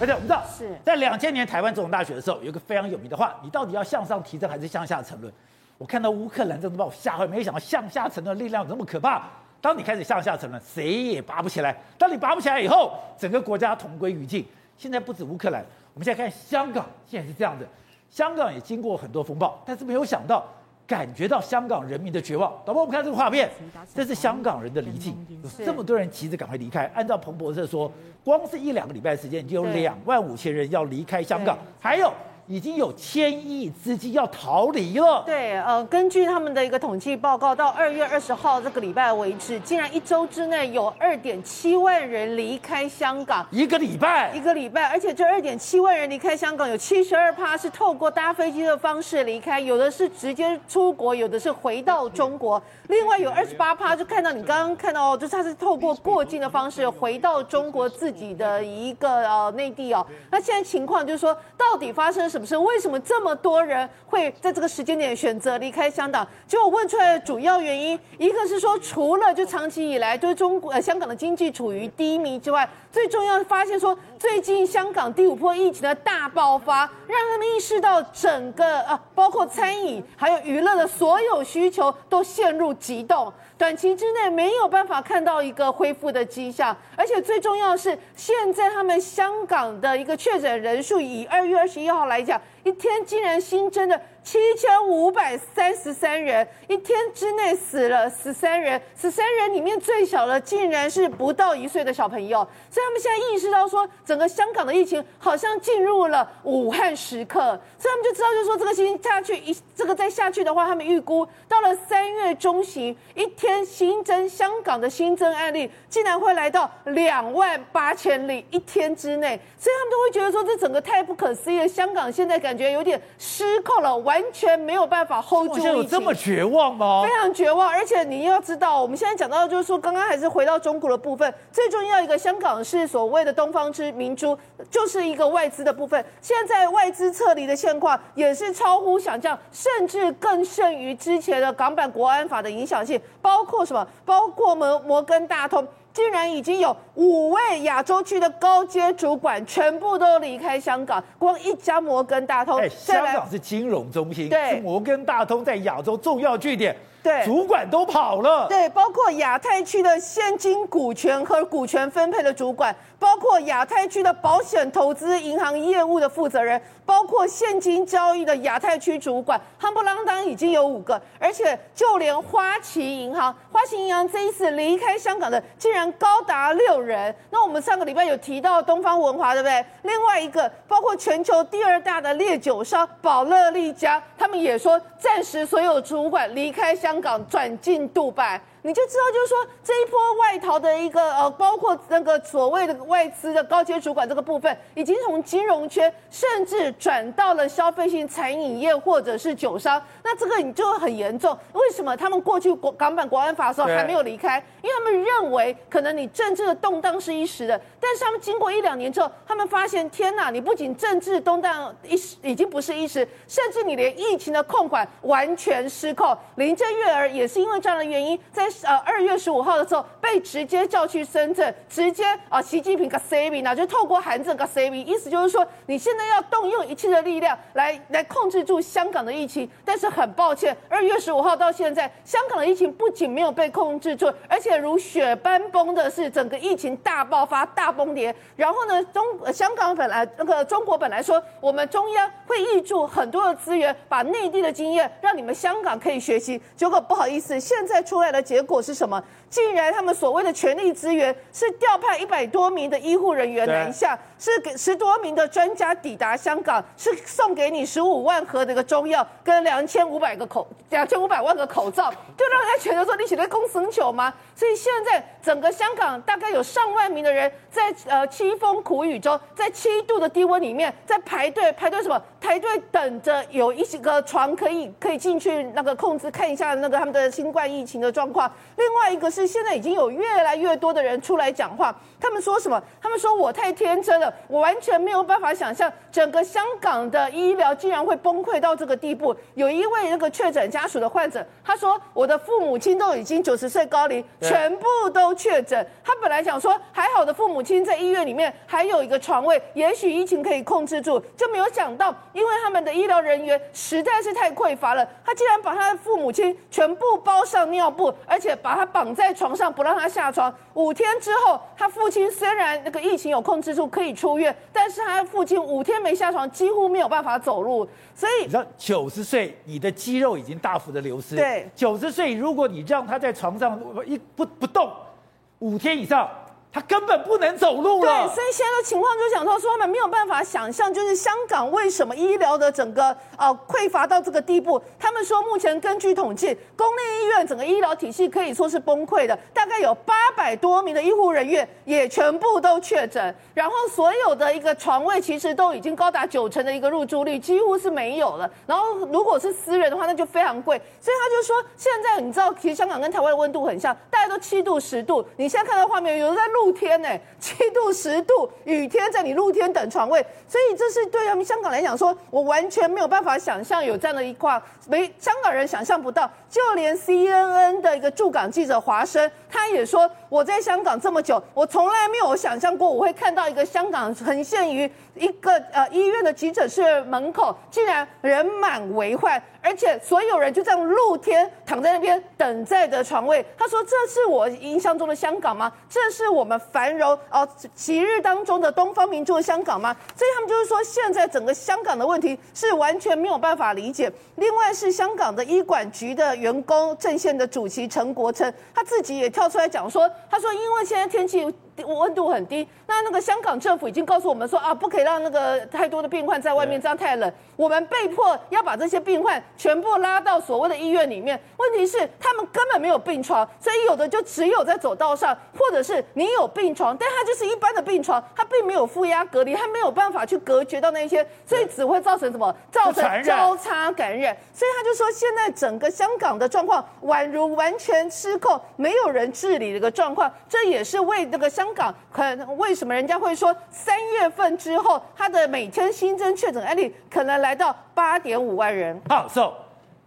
而且我们知道，是在两千年台湾总统大选的时候，有一个非常有名的话：你到底要向上提升还是向下沉沦？我看到乌克兰真的把我吓坏，没想到向下沉沦的力量这么可怕。当你开始向下沉沦，谁也拔不起来。当你拔不起来以后，整个国家同归于尽。现在不止乌克兰，我们现在看香港，现在是这样的。香港也经过很多风暴，但是没有想到，感觉到香港人民的绝望。导播，我们看这个画面，这是香港人的离境，有这么多人急着赶快离开。按照彭博社说，光是一两个礼拜时间，就有两万五千人要离开香港，还有。已经有千亿资金要逃离了。对，呃，根据他们的一个统计报告，到二月二十号这个礼拜为止，竟然一周之内有二点七万人离开香港。一个礼拜，一个礼拜，而且这二点七万人离开香港，有七十二趴是透过搭飞机的方式离开，有的是直接出国，有的是回到中国。另外有二十八趴，就看到你刚刚看到，就是他是透过过境的方式回到中国自己的一个呃内地哦。那现在情况就是说，到底发生什么？为什么这么多人会在这个时间点选择离开香港？结果问出来的主要原因，一个是说，除了就长期以来对中国呃香港的经济处于低迷之外，最重要的发现说，最近香港第五波疫情的大爆发，让他们意识到整个啊，包括餐饮还有娱乐的所有需求都陷入急冻。短期之内没有办法看到一个恢复的迹象，而且最重要的是，现在他们香港的一个确诊人数，以二月二十一号来讲，一天竟然新增的。七千五百三十三人，一天之内死了十三人，十三人里面最小的竟然是不到一岁的小朋友，所以他们现在意识到说，整个香港的疫情好像进入了武汉时刻，所以他们就知道，就是说这个新下去一这个再下去的话，他们预估到了三月中旬，一天新增香港的新增案例竟然会来到两万八千例一天之内，所以他们都会觉得说，这整个太不可思议了，香港现在感觉有点失控了。完全没有办法 hold 住有这么绝望吗？非常绝望，而且你要知道，我们现在讲到的就是说，刚刚还是回到中国的部分，最重要一个，香港是所谓的东方之明珠，就是一个外资的部分。现在外资撤离的现况也是超乎想象，甚至更胜于之前的港版国安法的影响性，包括什么？包括摩摩根大通。竟然已经有五位亚洲区的高阶主管全部都离开香港，光一家摩根大通。哎，香港是金融中心，对，是摩根大通在亚洲重要据点。对，主管都跑了。对，包括亚太区的现金股权和股权分配的主管，包括亚太区的保险投资银行业务的负责人，包括现金交易的亚太区主管，夯不啷当已经有五个，而且就连花旗银行，花旗银行这一次离开香港的竟然高达六人。那我们上个礼拜有提到东方文华，对不对？另外一个，包括全球第二大的烈酒商宝乐利家，他们也说暂时所有主管离开。香港转进杜拜。你就知道，就是说这一波外逃的一个呃，包括那个所谓的外资的高阶主管这个部分，已经从金融圈甚至转到了消费性餐饮业或者是酒商。那这个你就很严重。为什么他们过去国港版国安法的时候还没有离开？因为他们认为可能你政治的动荡是一时的，但是他们经过一两年之后，他们发现天哪，你不仅政治动荡一时已经不是一时，甚至你连疫情的控管完全失控。林郑月娥也是因为这样的原因在。呃，二月十五号的时候被直接叫去深圳，直接啊，习近平个 saving 啊，就透过韩正个 saving，意思就是说，你现在要动用一切的力量来来控制住香港的疫情。但是很抱歉，二月十五号到现在，香港的疫情不仅没有被控制住，而且如雪般崩的是整个疫情大爆发、大崩跌。然后呢，中香港本来那个中国本来说，我们中央会挹注很多的资源，把内地的经验让你们香港可以学习。结果不好意思，现在出来的结。结果是什么？竟然他们所谓的权力资源是调派一百多名的医护人员南下，是给十多名的专家抵达香港，是送给你十五万盒那个中药跟两千五百个口两千五百万个口罩，就让人家觉得说你写的公孙球吗？所以现在整个香港大概有上万名的人在呃凄风苦雨中，在七度的低温里面在排队排队什么？排队等着有一个床可以可以进去那个控制看一下那个他们的新冠疫情的状况。另外一个是。是现在已经有越来越多的人出来讲话，他们说什么？他们说我太天真了，我完全没有办法想象整个香港的医疗竟然会崩溃到这个地步。有一位那个确诊家属的患者，他说我的父母亲都已经九十岁高龄，全部都确诊。他本来想说还好的父母亲在医院里面还有一个床位，也许疫情可以控制住，就没有想到，因为他们的医疗人员实在是太匮乏了，他竟然把他的父母亲全部包上尿布，而且把他绑在床上不让他下床。五天之后，他父亲虽然那个疫情有控制住可以出院，但是他父亲五天没下床，几乎没有办法走路。所以你知道，九十岁你的肌肉已经大幅的流失。对，九十岁如果你让他在床上一不不动五天以上。他根本不能走路了。对，所以现在的情况就讲到说，他们没有办法想象，就是香港为什么医疗的整个呃匮乏到这个地步。他们说，目前根据统计，公立医院整个医疗体系可以说是崩溃的，大概有八百多名的医护人员也全部都确诊，然后所有的一个床位其实都已经高达九成的一个入住率，几乎是没有了。然后如果是私人的话，那就非常贵。所以他就说，现在你知道，其实香港跟台湾的温度很像，大概都七度十度。你现在看到画面，有人在录。露天呢，七度十度，雨天在你露天等床位，所以这是对他们香港来讲说，我完全没有办法想象有这样的一块，没香港人想象不到，就连 CNN 的一个驻港记者华生，他也说，我在香港这么久，我从来没有想象过我会看到一个香港呈现于一个呃医院的急诊室门口，竟然人满为患。而且所有人就这样露天躺在那边等在的床位。他说：“这是我印象中的香港吗？这是我们繁荣哦，昔日当中的东方明珠的香港吗？”所以他们就是说，现在整个香港的问题是完全没有办法理解。另外是香港的医管局的员工阵线的主席陈国成，他自己也跳出来讲说：“他说因为现在天气。”温度很低，那那个香港政府已经告诉我们说啊，不可以让那个太多的病患在外面，这样太冷。我们被迫要把这些病患全部拉到所谓的医院里面。问题是他们根本没有病床，所以有的就只有在走道上，或者是你有病床，但他就是一般的病床，他并没有负压隔离，他没有办法去隔绝到那些，所以只会造成什么？造成交叉感染。所以他就说，现在整个香港的状况宛如完全失控，没有人治理的一个状况。这也是为那个香。香港可能为什么人家会说三月份之后，它的每天新增确诊案例可能来到八点五万人？好，so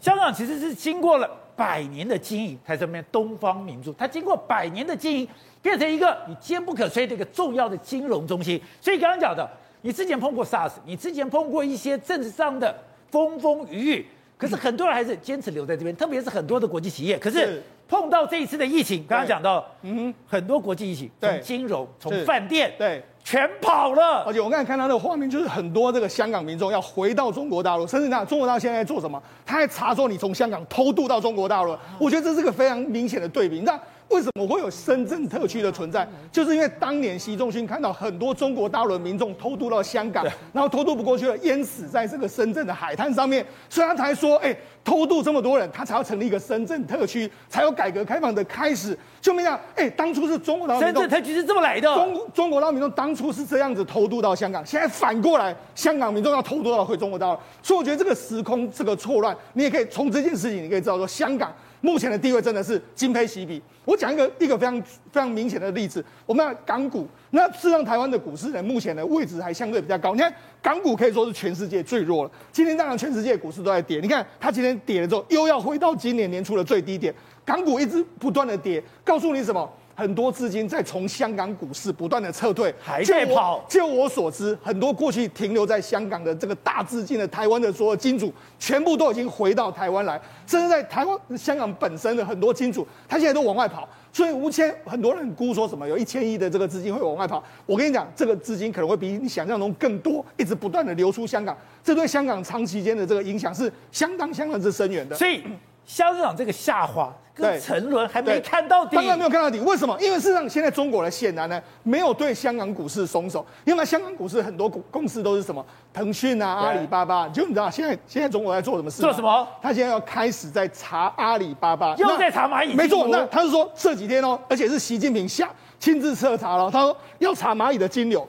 香港其实是经过了百年的经营，才成为东方明珠。它经过百年的经营，变成一个你坚不可摧的一个重要的金融中心。所以刚刚讲的，你之前碰过 SARS，你之前碰过一些政治上的风风雨雨，可是很多人还是坚持留在这边，特别是很多的国际企业，可是。碰到这一次的疫情，刚刚讲到，嗯，很多国际疫情，从金融，从饭店，对，全跑了。而且我刚才看到那个画面，就是很多这个香港民众要回到中国大陆，甚至那中国大陆现在在做什么？他还查说你从香港偷渡到中国大陆。我觉得这是个非常明显的对比。你知道？为什么会有深圳特区的存在？就是因为当年习仲勋看到很多中国大陆的民众偷渡到香港，然后偷渡不过去了，淹死在这个深圳的海滩上面，所以他才说：“哎，偷渡这么多人，他才要成立一个深圳特区，才有改革开放的开始。”就没想到，哎，当初是中国大陆深圳特区是这么来的。中中国大陆民众当初是这样子偷渡到香港，现在反过来，香港民众要偷渡到回中国大陆，所以我觉得这个时空这个错乱，你也可以从这件事情，你可以知道说香港。目前的地位真的是今非昔比。我讲一个一个非常非常明显的例子，我们港股，那事实上台湾的股市呢，目前的位置还相对比较高。你看港股可以说是全世界最弱了。今天当然全世界股市都在跌，你看它今天跌了之后，又要回到今年年初的最低点，港股一直不断的跌，告诉你什么？很多资金在从香港股市不断的撤退，还在跑。就我所知，很多过去停留在香港的这个大资金的台湾的所有金主，全部都已经回到台湾来。甚至在台湾、香港本身的很多金主，他现在都往外跑。所以五千很多人估说什么有一千亿的这个资金会往外跑。我跟你讲，这个资金可能会比你想象中更多，一直不断的流出香港。这对香港长期间的这个影响是相当相当之深远的。所以。香港这个下滑跟沉沦还没看到底，当然没有看到底。为什么？因为事实上现在中国呢，显然呢没有对香港股市松手。因为香港股市很多公公司都是什么腾讯啊、阿里巴巴，就你知道现在现在中国在做什么事？做什么？他现在要开始在查阿里巴巴，又在查蚂蚁。没错，那他是说这几天哦，而且是习近平下亲自彻查了。他说要查蚂蚁的金流，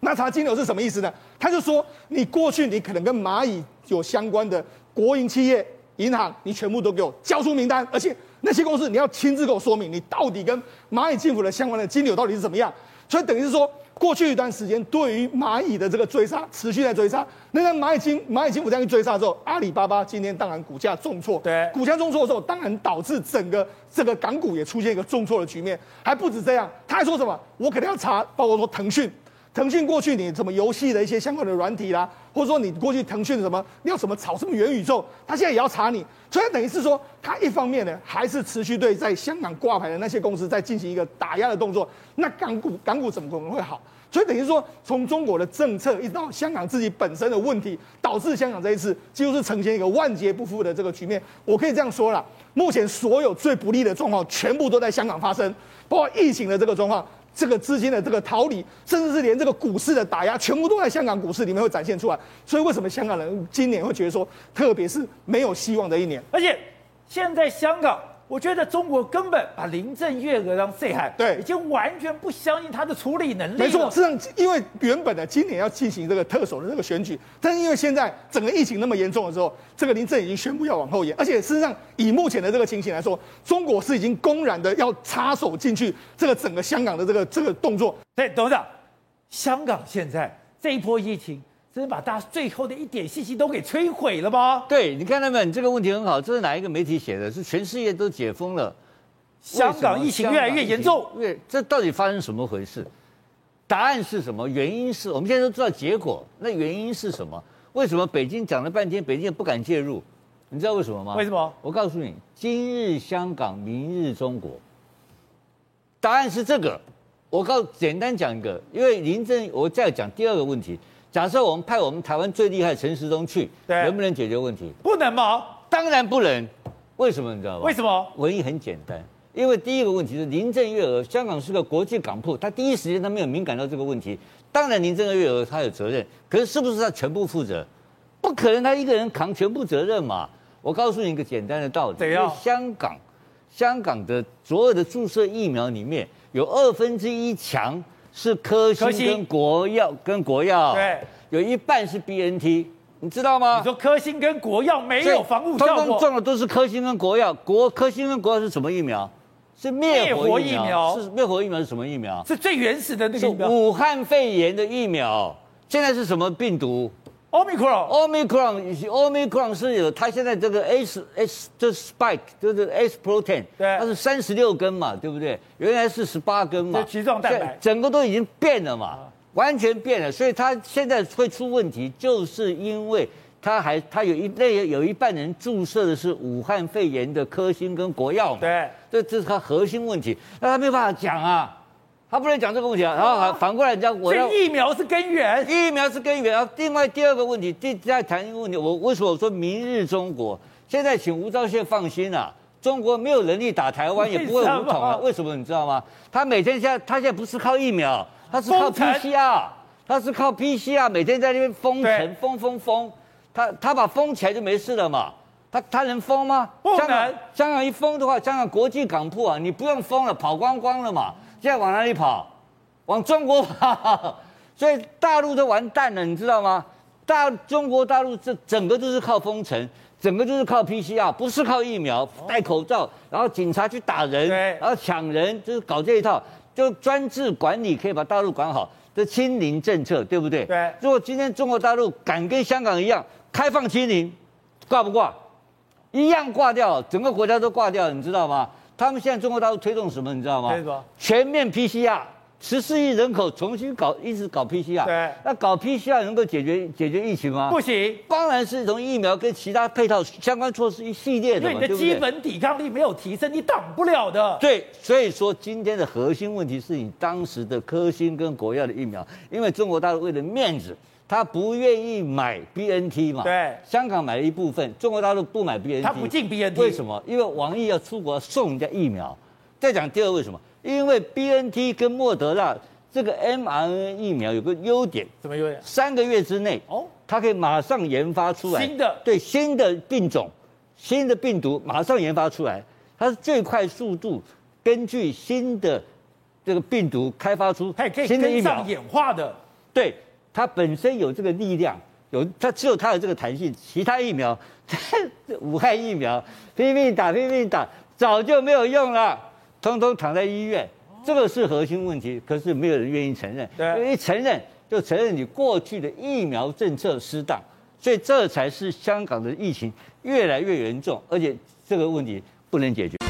那查金流是什么意思呢？他就说你过去你可能跟蚂蚁有相关的国营企业。银行，你全部都给我交出名单，而且那那些公司你要亲自给我说明，你到底跟蚂蚁金服的相关的金流到底是怎么样？所以等于是说。过去一段时间，对于蚂蚁的这个追杀，持续在追杀。那当蚂蚁金蚂蚁金服这样去追杀之后，阿里巴巴今天当然股价重挫。对，股价重挫的时候，当然导致整个这个港股也出现一个重挫的局面。还不止这样，他还说什么？我肯定要查，包括说腾讯。腾讯过去你什么游戏的一些相关的软体啦，或者说你过去腾讯什么你要什么炒什么元宇宙，他现在也要查你，所以等于是说，他一方面呢还是持续对在香港挂牌的那些公司在进行一个打压的动作，那港股港股怎么可能会好？所以等于说，从中国的政策一直到香港自己本身的问题，导致香港这一次几乎是呈现一个万劫不复的这个局面。我可以这样说了，目前所有最不利的状况全部都在香港发生，包括疫情的这个状况。这个资金的这个逃离，甚至是连这个股市的打压，全部都在香港股市里面会展现出来。所以为什么香港人今年会觉得说，特别是没有希望的一年？而且现在香港。我觉得中国根本把林郑月娥当废海，对，已经完全不相信他的处理能力。没错，实际上，因为原本呢，今年要进行这个特首的这个选举，但是因为现在整个疫情那么严重的时候，这个林郑已经宣布要往后延，而且事实上，以目前的这个情形来说，中国是已经公然的要插手进去这个整个香港的这个这个动作。对，董事长，香港现在这一波疫情。真的把大家最后的一点信心都给摧毁了吗？对，你看到没有？你这个问题很好，这是哪一个媒体写的？是全世界都解封了，香港疫情越来越严重，越这到底发生什么回事？答案是什么？原因是我们现在都知道结果，那原因是什么？为什么北京讲了半天，北京也不敢介入？你知道为什么吗？为什么？我告诉你，今日香港，明日中国。答案是这个。我告简单讲一个，因为林郑，我再讲第二个问题。假设我们派我们台湾最厉害陈时中去，能不能解决问题？不能吗？当然不能。为什么你知道吗？为什么？原因很简单，因为第一个问题是林郑月娥，香港是个国际港埠，他第一时间他没有敏感到这个问题。当然林郑月娥她有责任，可是是不是她全部负责？不可能她一个人扛全部责任嘛。我告诉你一个简单的道理，因为？香港，香港的所有的注射疫苗里面有二分之一强。是科兴跟国药跟国药，对，有一半是 BNT，你知道吗？你说科兴跟国药没有防护效果，通通中的都是科兴跟国药。国科兴跟国药是什么疫苗？是灭活疫苗。是灭活疫苗是什么疫苗？是最原始的那个疫苗。武汉肺炎的疫苗。现在是什么病毒？Omicron，Omicron，Omicron 是有，它现在这个 S S 就是 spike，就是 S protein，对，它是三十六根嘛，对不对？原来是十八根嘛，棘状蛋白，整个都已经变了嘛，完全变了，所以它现在会出问题，就是因为它还它有一类有一半人注射的是武汉肺炎的科兴跟国药嘛，对，这这是它核心问题，那它没有办法讲啊。他不能讲这个问题啊，然后反过来讲，我要疫苗是根源，疫苗是根源。然后另外第二个问题，第再谈一个问题，我为什么我说明日中国？现在请吴钊燮放心啊，中国没有能力打台湾，也不会武统啊。为什么你知道吗？他每天现在他现在不是靠疫苗，他是靠 PCR，他是靠 PCR，每天在那边封城，封封封，他他把封起来就没事了嘛。他他能封吗？不能。香港，香港一封的话，香港国际港铺啊，你不用封了，跑光光了嘛。现在往哪里跑？往中国跑，所以大陆都完蛋了，你知道吗？大中国大陆这整个都是靠封城，整个就是靠 PCR，不是靠疫苗，戴口罩，然后警察去打人，然后抢人，就是搞这一套，就专制管理可以把大陆管好，这清零政策，对不对？对。如果今天中国大陆敢跟香港一样开放清零，挂不挂？一样挂掉，整个国家都挂掉，你知道吗？他们现在中国大陆推动什么？你知道吗？全面 PCR，十四亿人口重新搞，一直搞 PCR。对。那搞 PCR 能够解决解决疫情吗？不行。当然是从疫苗跟其他配套相关措施一系列的嘛。因为你的基本抵抗力没有提升，你挡不了的。对，所以说今天的核心问题是你当时的科兴跟国药的疫苗，因为中国大陆为了面子。他不愿意买 BNT 嘛？对，香港买了一部分，中国大陆不买 BNT，他不进 BNT，为什么？因为王毅要出国送人家疫苗。再讲第二，为什么？因为 BNT 跟莫德纳这个 mRNA 疫苗有个优点，什么优点？三个月之内哦，它可以马上研发出来新的，对新的病种、新的病毒马上研发出来，它是最快速度，根据新的这个病毒开发出新的疫苗演化的，对。它本身有这个力量，有它只有它有这个弹性，其他疫苗，武汉疫苗拼命打拼命打，早就没有用了，通通躺在医院。这个是核心问题，可是没有人愿意承认。对，因为一承认就承认你过去的疫苗政策失当，所以这才是香港的疫情越来越严重，而且这个问题不能解决。